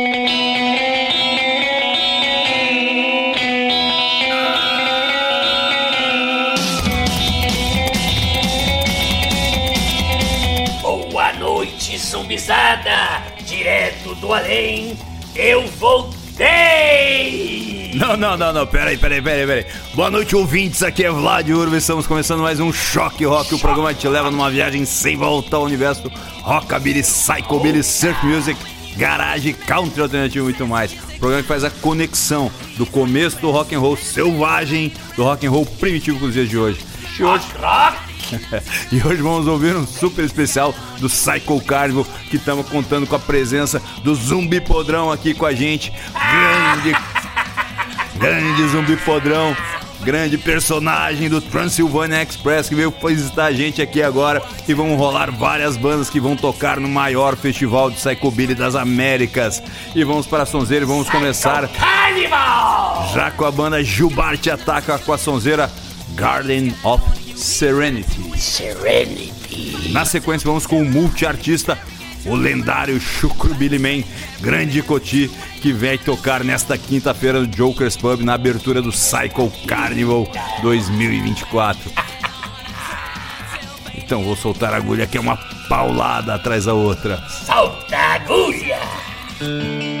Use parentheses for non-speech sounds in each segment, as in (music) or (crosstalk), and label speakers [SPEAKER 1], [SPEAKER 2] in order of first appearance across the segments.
[SPEAKER 1] Boa noite, zumbizada! Direto do além, eu voltei!
[SPEAKER 2] Não, não, não, não, peraí, peraí, peraí, peraí. Boa noite, ouvintes, aqui é Vlad Urbo, estamos começando mais um Choque Rock, o programa te leva numa viagem sem volta ao universo Rockabilly, Psychobilly, Surf Music, Garage, Country Alternativo muito mais. O programa que faz a conexão do começo do rock and roll selvagem, do rock and roll primitivo com os dias de hoje. E hoje, (laughs) e hoje vamos ouvir um super especial do Psycho Carnival, que estamos contando com a presença do Zumbi Podrão aqui com a gente. Grande, grande Zumbi Podrão, grande personagem do Transylvania Express que veio visitar a gente aqui agora. E vão rolar várias bandas que vão tocar no maior festival de Psychobilly das Américas. E vamos para a Sonzeira e vamos começar
[SPEAKER 1] Carnival!
[SPEAKER 2] já com a banda Gilbart Ataca com a sonzeira Garden of Serenity.
[SPEAKER 1] Serenity.
[SPEAKER 2] Na sequência, vamos com o multiartista, o lendário Chucro Billy Man, grande Coti, que vem tocar nesta quinta-feira no Joker's Pub na abertura do Cycle Carnival 2024. Então vou soltar a agulha que é uma paulada atrás da outra.
[SPEAKER 1] Solta a agulha!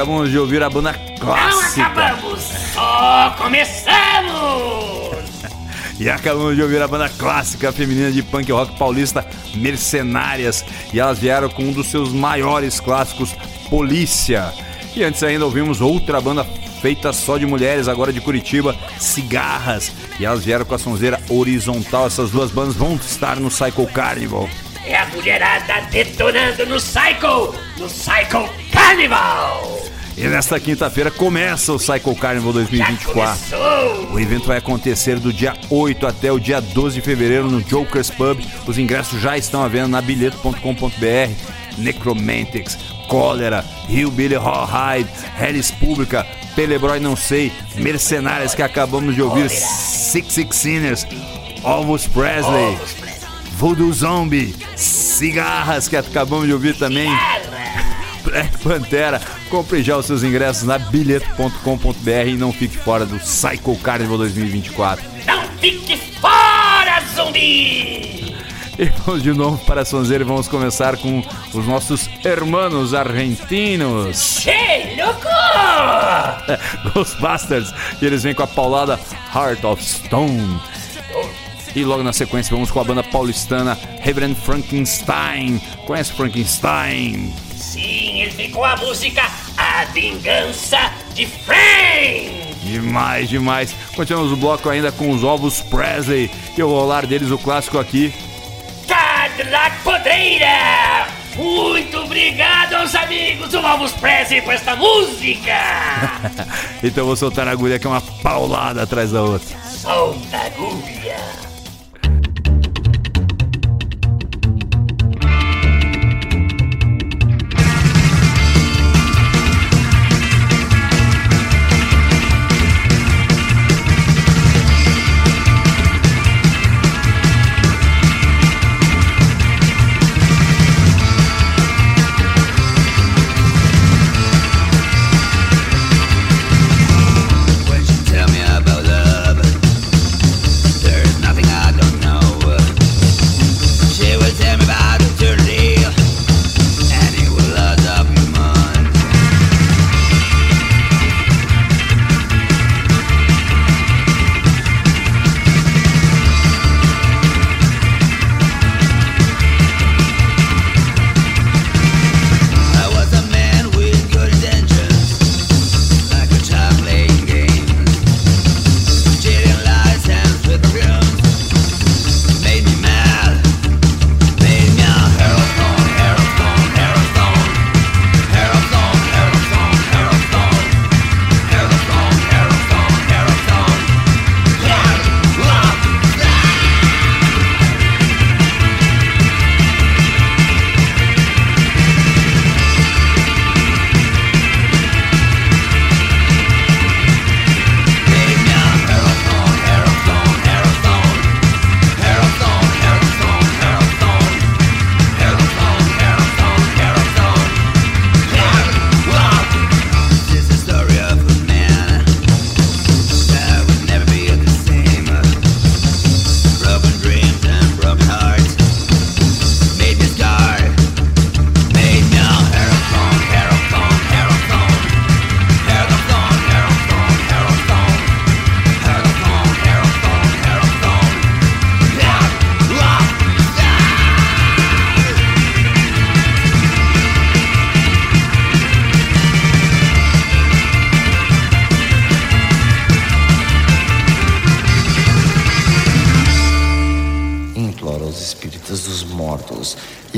[SPEAKER 2] Acabamos de ouvir a banda
[SPEAKER 3] Não
[SPEAKER 2] clássica.
[SPEAKER 3] acabamos, só começamos! (laughs)
[SPEAKER 2] E acabamos de ouvir a banda clássica feminina de punk rock paulista Mercenárias. E elas vieram com um dos seus maiores clássicos, Polícia. E antes ainda ouvimos outra banda feita só de mulheres, agora de Curitiba, Cigarras. E elas vieram com a sonzeira horizontal. Essas duas bandas vão estar no Psycho Carnival.
[SPEAKER 3] É a mulherada detonando no Psycho, no Psycho Carnival!
[SPEAKER 2] E nesta quinta-feira começa o Psycho Carnival
[SPEAKER 3] Já
[SPEAKER 2] 2024.
[SPEAKER 3] começou!
[SPEAKER 2] O evento vai acontecer do dia 8 até o dia 12 de fevereiro no Jokers Pub. Os ingressos já estão à venda na bilheto.com.br. Necromantics, Cólera, Hillbilly Rawhide, Hellis Pública, Pelebroy Não Sei, Mercenárias que acabamos de ouvir, Six Six Sinners, Elvis Presley, Voodoo Zombie, Cigarras que acabamos de ouvir também. Black Pantera. Compre já os seus ingressos na bilheto.com.br e não fique fora do Psycho Carnival 2024.
[SPEAKER 3] Não fique fora, zumbi!
[SPEAKER 2] E vamos de novo para a Sonzeira e vamos começar com os nossos hermanos argentinos,
[SPEAKER 3] Che, louco!
[SPEAKER 2] Ghostbusters. E eles vêm com a paulada Heart of Stone. E logo na sequência vamos com a banda paulistana Reverend Frankenstein. Conhece Frankenstein?
[SPEAKER 3] Sim, ele ficou a música A Vingança de Frank!
[SPEAKER 2] Demais, demais. Continuamos o bloco ainda com os ovos Presley. E eu vou rolar deles o clássico aqui.
[SPEAKER 3] Cadillac Podreira! Muito obrigado aos amigos do Alvos Presley por esta música! (laughs)
[SPEAKER 2] Então vou soltar a agulha que é uma paulada atrás da outra.
[SPEAKER 3] Solta a agulha!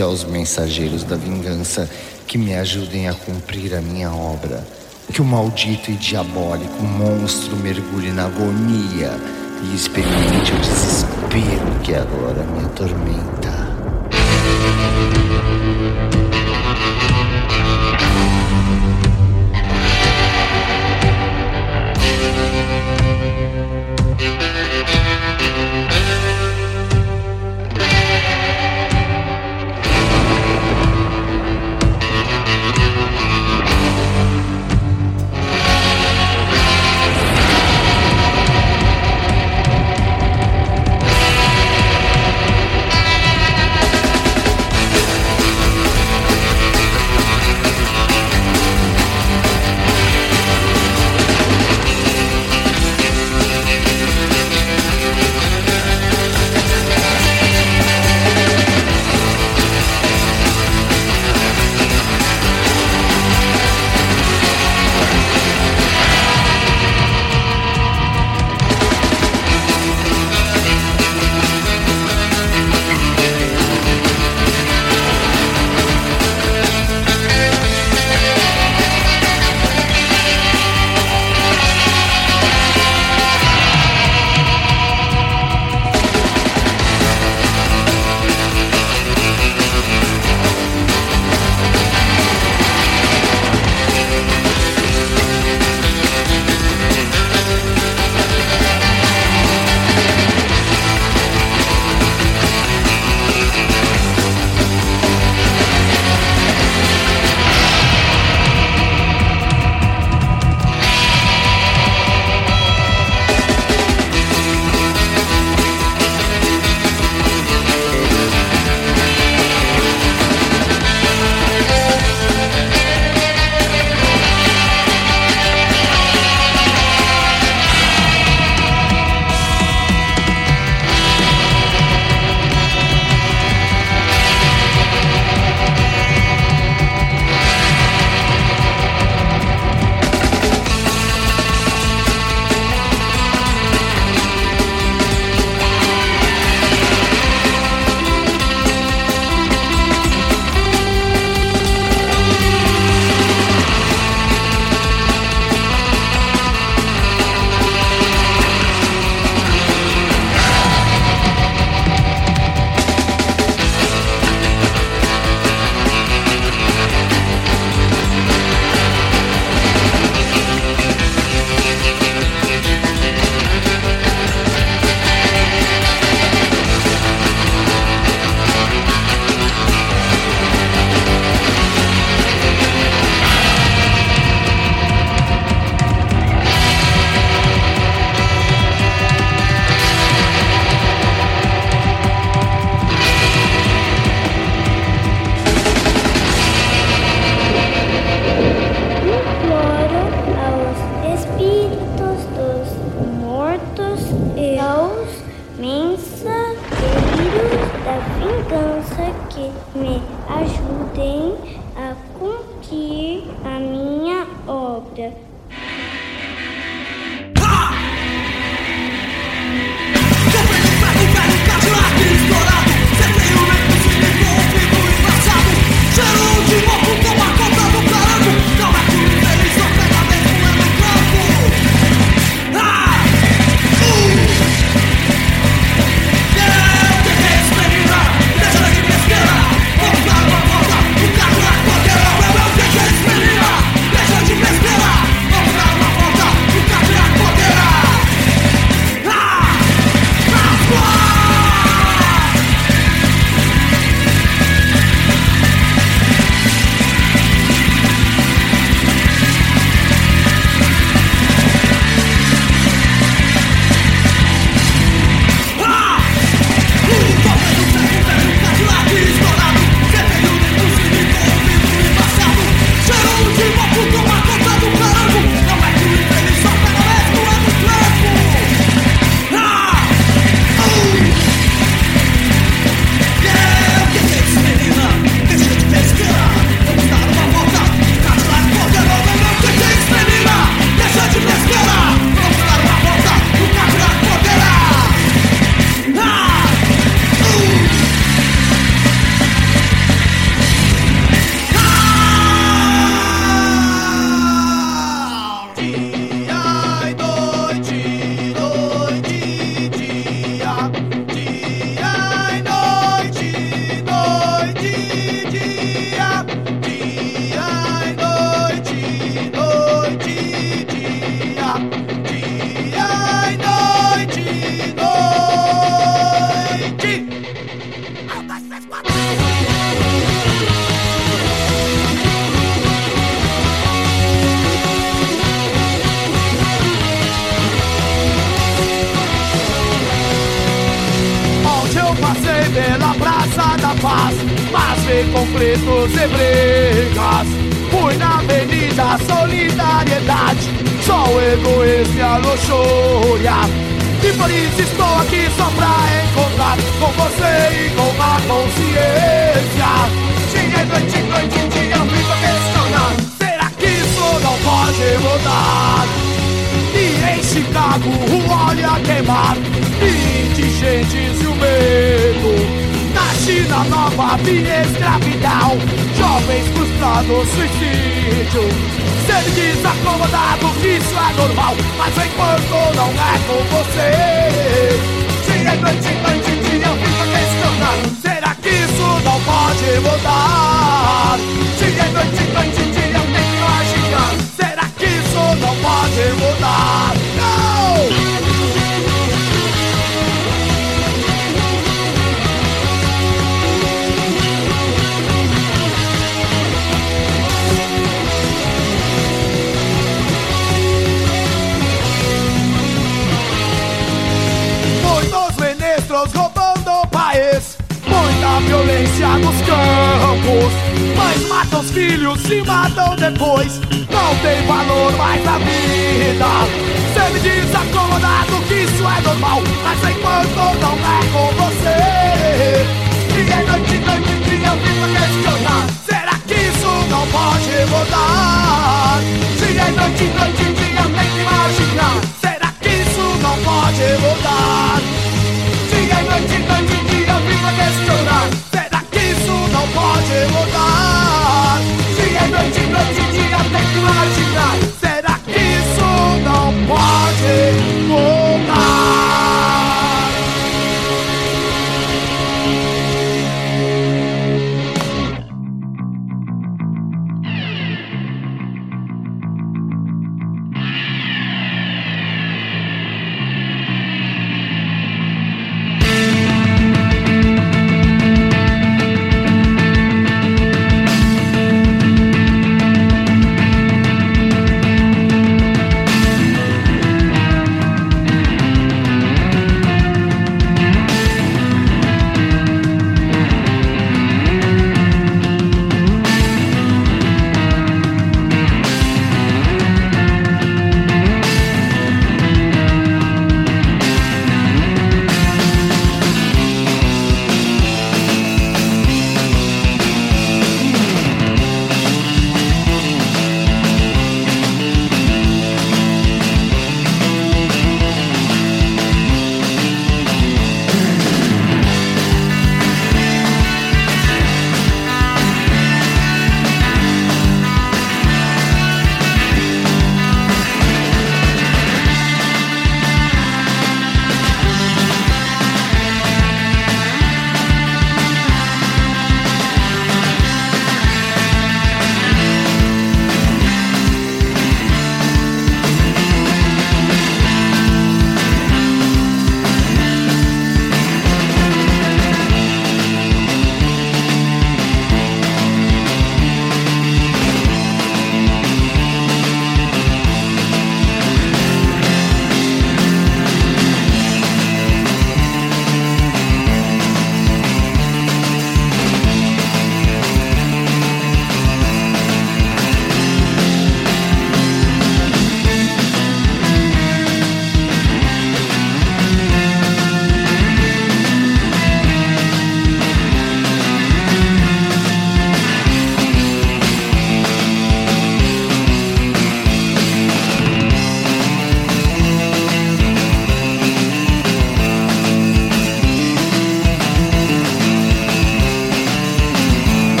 [SPEAKER 4] Aos mensageiros da vingança
[SPEAKER 5] que me ajudem a cumprir a minha obra. Que o maldito e diabólico monstro mergulhe na agonia e experimente o desespero que agora me atormenta.
[SPEAKER 6] nos campos. Mas matam os filhos e matam depois. Não tem valor mais na vida. Você me diz acomodado que isso é normal. Mas enquanto não é com você. E é noite, noite, dia, vivo questionar Será que isso não pode mudar? Se é noite, noite, dia, tem que imaginar.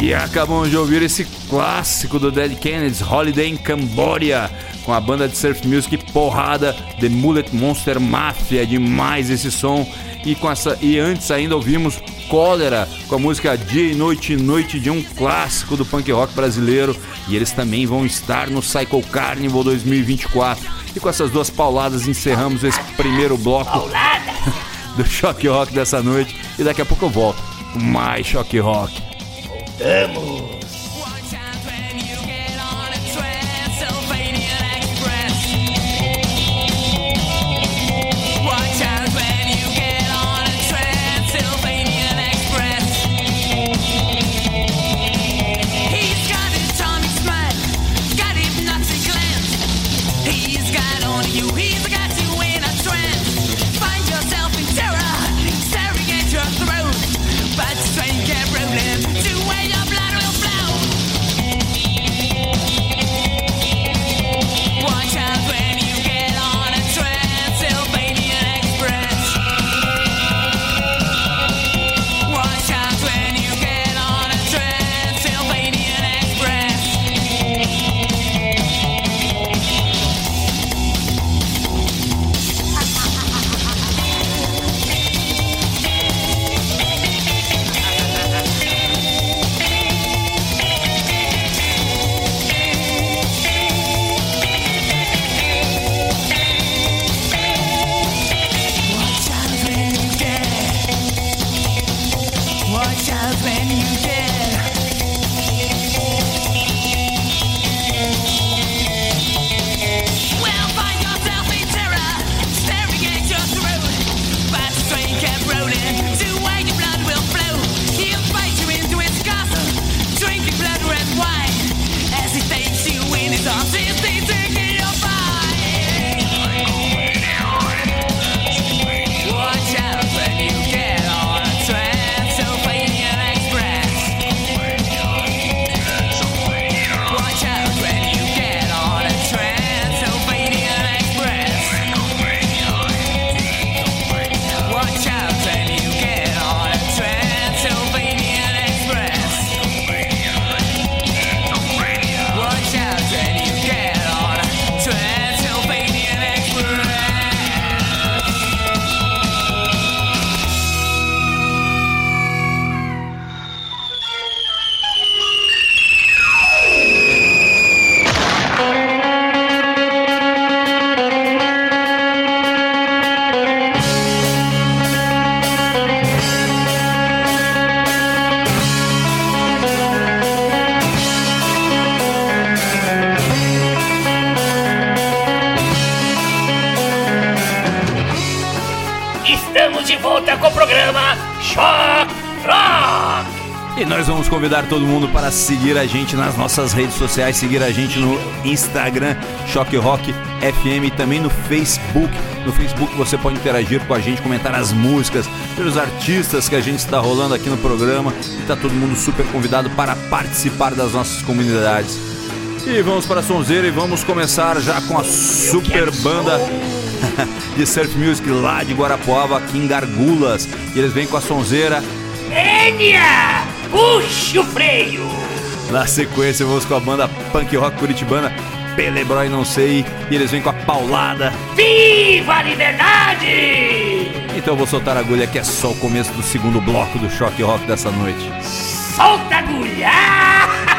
[SPEAKER 6] E
[SPEAKER 2] acabamos de ouvir esse clássico do Dead Kennedys, Holiday in Cambodia, com a banda de surf music porrada The Mullet Monster Mafia. Demais esse som. E, com essa, e antes ainda ouvimos Cólera com a música Dia e Noite e Noite de um clássico do punk rock brasileiro. E eles também vão estar no Cycle Carnival 2024. E com essas duas pauladas encerramos esse primeiro bloco (laughs) do Choque Rock dessa noite. E daqui a pouco eu volto com mais Choque Rock.
[SPEAKER 7] Vamos!
[SPEAKER 2] Convidar todo mundo para seguir a gente nas nossas redes sociais, seguir a gente no Instagram, Choque Rock FM, e também no Facebook. No Facebook você pode interagir com a gente, comentar as músicas, pelos artistas que a gente está rolando aqui no programa. E tá todo mundo super convidado para participar das nossas comunidades. E vamos para a sonzeira e vamos começar já com a super banda (laughs) de surf music lá de Guarapuava, aqui em Gargulas. E eles vêm com a sonzeira
[SPEAKER 7] Enya! Puxa o freio!
[SPEAKER 2] Na sequência, vamos com a banda punk rock curitibana Pelebrói Não Sei. E eles vêm com a paulada.
[SPEAKER 7] Viva a liberdade!
[SPEAKER 2] Então eu vou soltar a agulha que é só o começo do segundo bloco do choque rock dessa noite.
[SPEAKER 7] Solta a agulha! (laughs)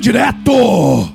[SPEAKER 8] Direto!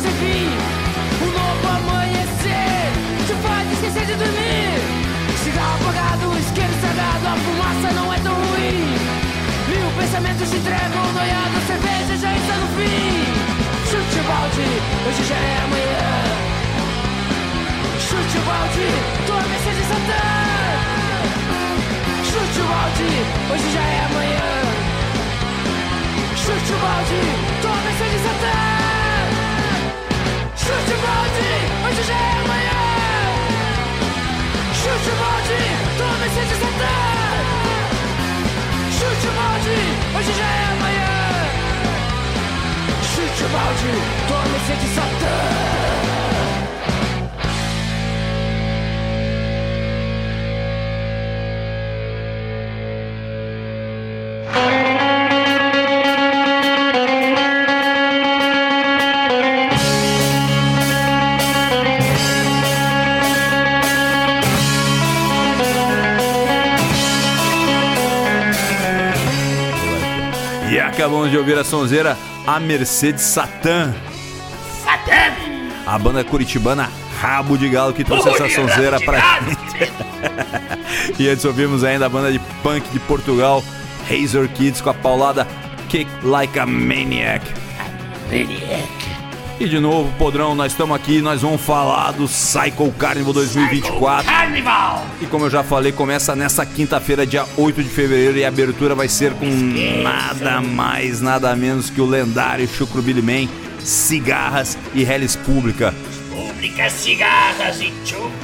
[SPEAKER 7] Desgraça sem fim. Novo amanhecer te faz esquecer de dormir. Cigarro apagado, isqueiro estragado, a fumaça não é tão ruim. Mil pensamentos te entregam noiado, a cerveja já está no fim. Chute o balde, hoje já é amanhã. Chute o balde, tua Mercedes Satã. Chute o balde, hoje já é amanhã. Chute o balde, tua Mercedes Satã Chute o balde, hoje já é amanhã Chute o balde, tua Mercedes Satã Chute o balde, hoje já é amanhã Chute o
[SPEAKER 2] acabamos de ouvir a sonzeira A Mercedes Satã,
[SPEAKER 1] Satã!
[SPEAKER 2] a banda curitibana Rabo de Galo que trouxe essa sonzeira pra
[SPEAKER 1] retirado. (laughs)
[SPEAKER 2] E antes ouvimos ainda a banda de punk de Portugal, Razor Kids, com a paulada Kick Like a Maniac.
[SPEAKER 1] Maniac.
[SPEAKER 2] E de novo, Podrão, nós estamos aqui, nós vamos falar do Cycle Carnival 2024.
[SPEAKER 1] Carnival!
[SPEAKER 2] E como eu já falei, começa nessa quinta-feira, dia 8 de fevereiro, e a abertura vai ser com nada mais, nada menos que o lendário Chucro Billy Man, Cigarras e Hellis Pública.
[SPEAKER 1] Públicas cigarras e chucro.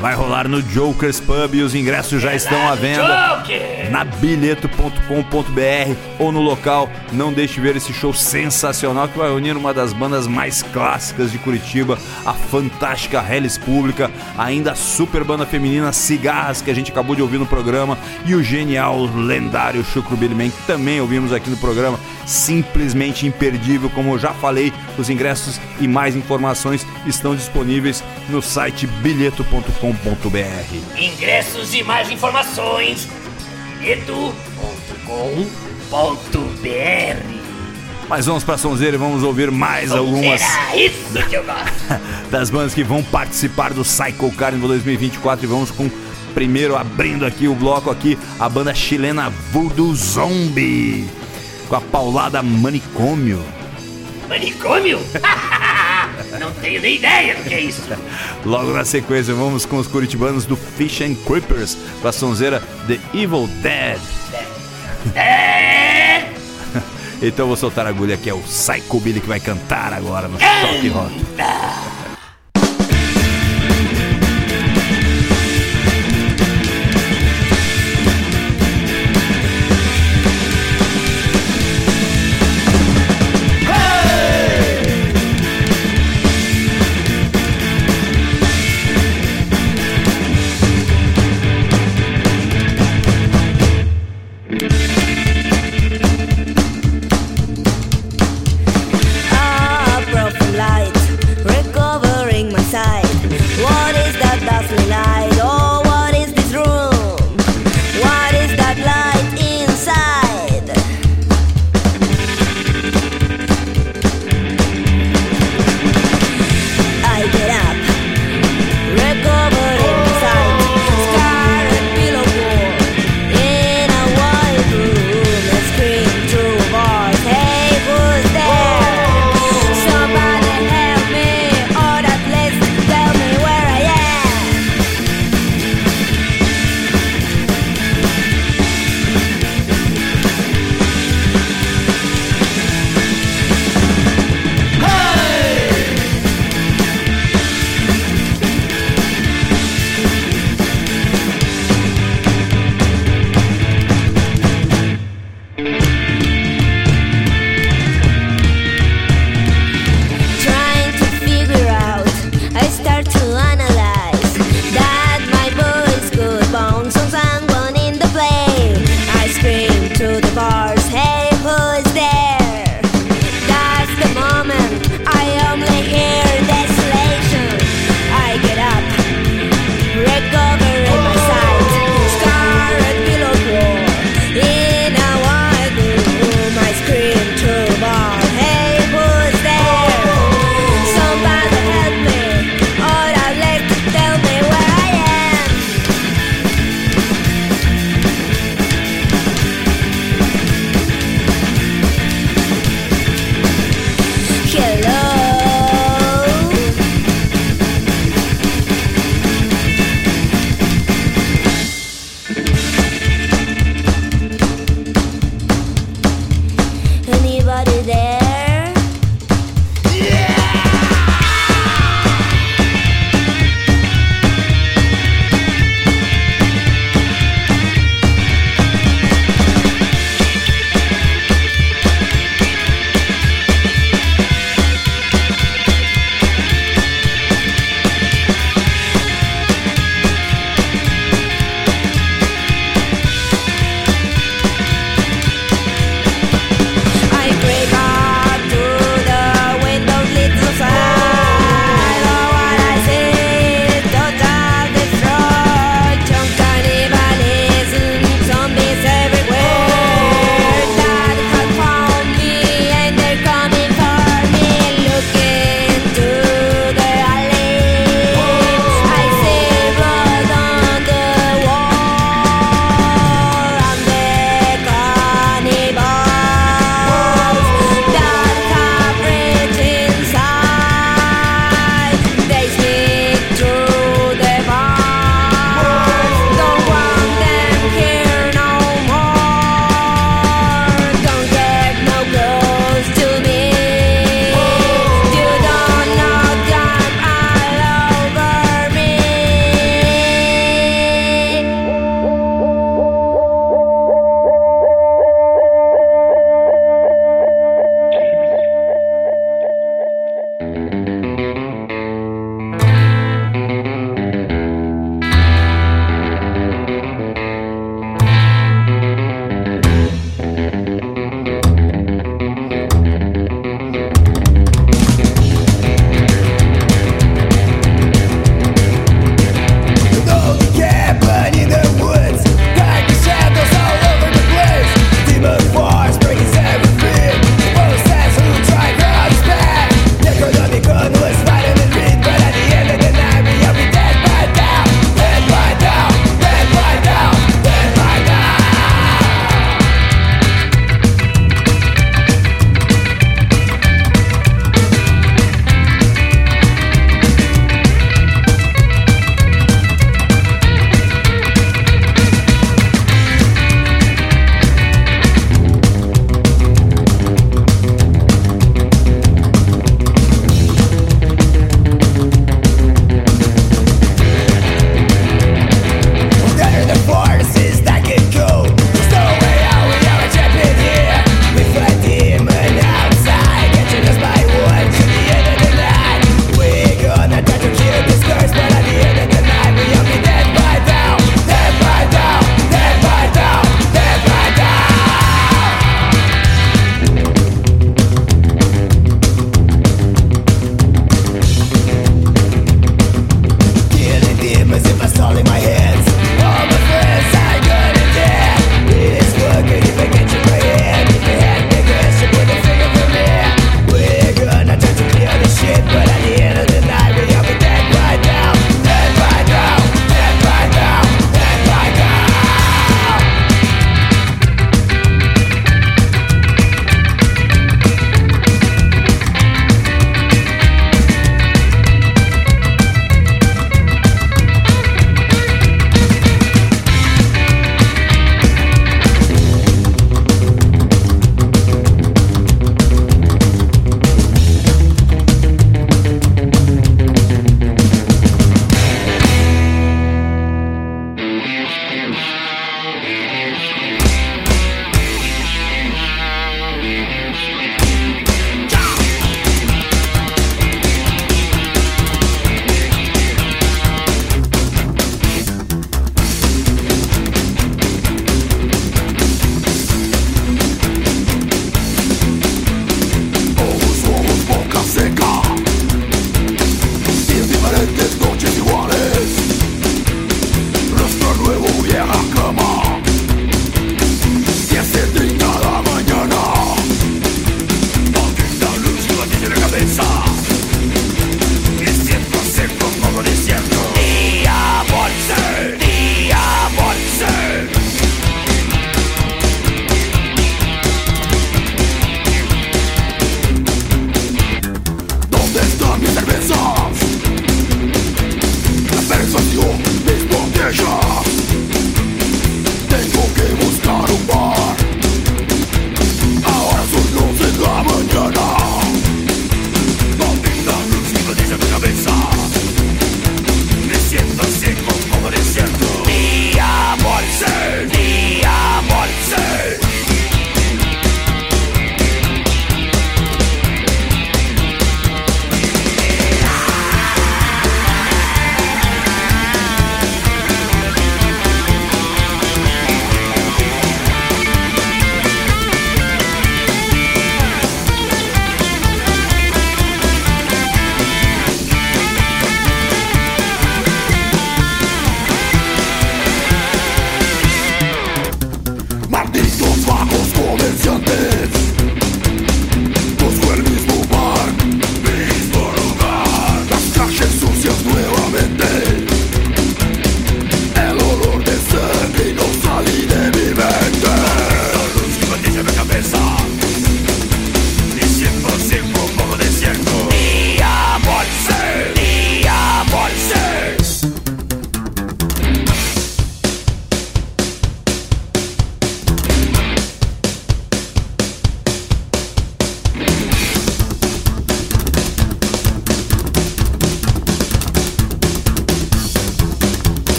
[SPEAKER 2] Vai rolar no Jokers Pub e os ingressos já estão à venda.
[SPEAKER 1] Joker!
[SPEAKER 2] na bilheto.com.br ou no local. Não deixe de ver esse show sensacional que vai unir uma das bandas mais clássicas de Curitiba, a fantástica Hellis Pública, ainda a super banda feminina Cigarras, que a gente acabou de ouvir no programa, e o genial, lendário Chucro Billy Man, que também ouvimos aqui no programa. Simplesmente imperdível, como eu já falei, os ingressos e mais informações estão disponíveis no site bilheto.com.br.
[SPEAKER 1] Ingressos e mais informações. bilheto.com.br
[SPEAKER 2] Mas vamos pra sonzeira e vamos ouvir mais algumas
[SPEAKER 1] isso que eu gosto? (laughs)
[SPEAKER 2] das bandas que vão participar do Psycho Carnival 2024 e vamos com primeiro abrindo aqui o bloco aqui a banda chilena Voodoo Zombie com a paulada Manicômio.
[SPEAKER 1] Manicômio? (laughs) Não tenho nem ideia do que é isso.
[SPEAKER 2] Logo na sequência vamos com os curitibanos do Fish and Creepers com a sonzeira The Evil Dead.
[SPEAKER 1] É... (laughs)
[SPEAKER 2] Então eu vou soltar a agulha que é o Psycho Billy que vai cantar agora no Choque Rock.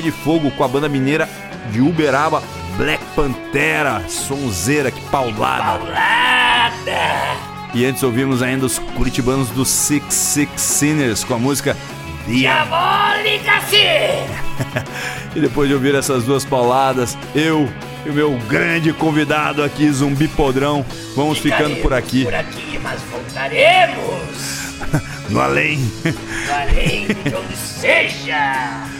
[SPEAKER 6] De
[SPEAKER 9] Fogo
[SPEAKER 2] com a banda mineira de Uberaba, Black Pantera, sonzeira, que paulada.
[SPEAKER 1] Paulada!
[SPEAKER 2] E antes ouvimos ainda os curitibanos do Six Six Sinners com a música
[SPEAKER 1] Diabólica-se! (laughs)
[SPEAKER 2] e depois de ouvir essas duas pauladas, eu e o meu grande convidado aqui, Zumbi Podrão, vamos Ficaremos ficando por aqui.
[SPEAKER 1] Por aqui, mas voltaremos! (laughs)
[SPEAKER 2] no além!
[SPEAKER 1] No além, onde seja!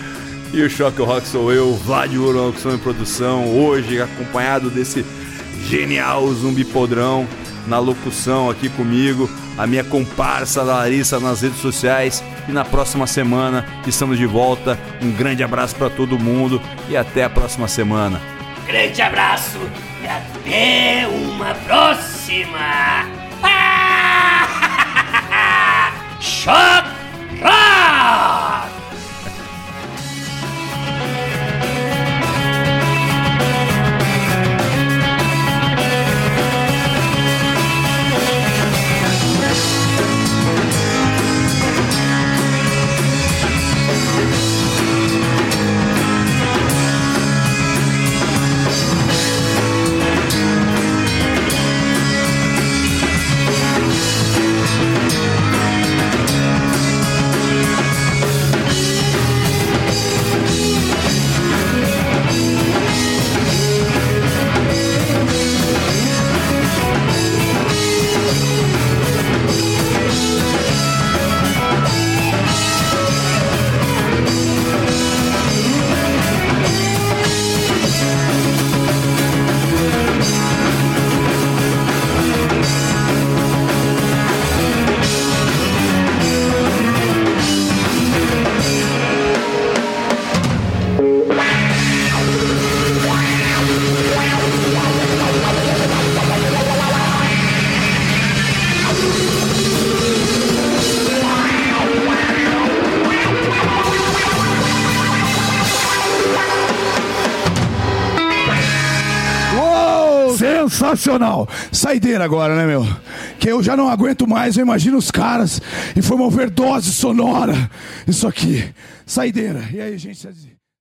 [SPEAKER 2] E o Choque Rock sou eu, Vladimir sou em produção, hoje acompanhado desse genial zumbi podrão na locução aqui comigo, a minha comparsa Larissa nas redes sociais. E na próxima semana estamos de volta. Um grande abraço para todo mundo e até a próxima semana.
[SPEAKER 1] Grande abraço e até uma próxima! Ah! (laughs) Shot! Rock!
[SPEAKER 10] Sensacional. Saideira agora, né, meu? Que eu já não aguento mais, eu imagino os caras. E foi uma overdose sonora. Isso aqui. Saideira. E aí, gente?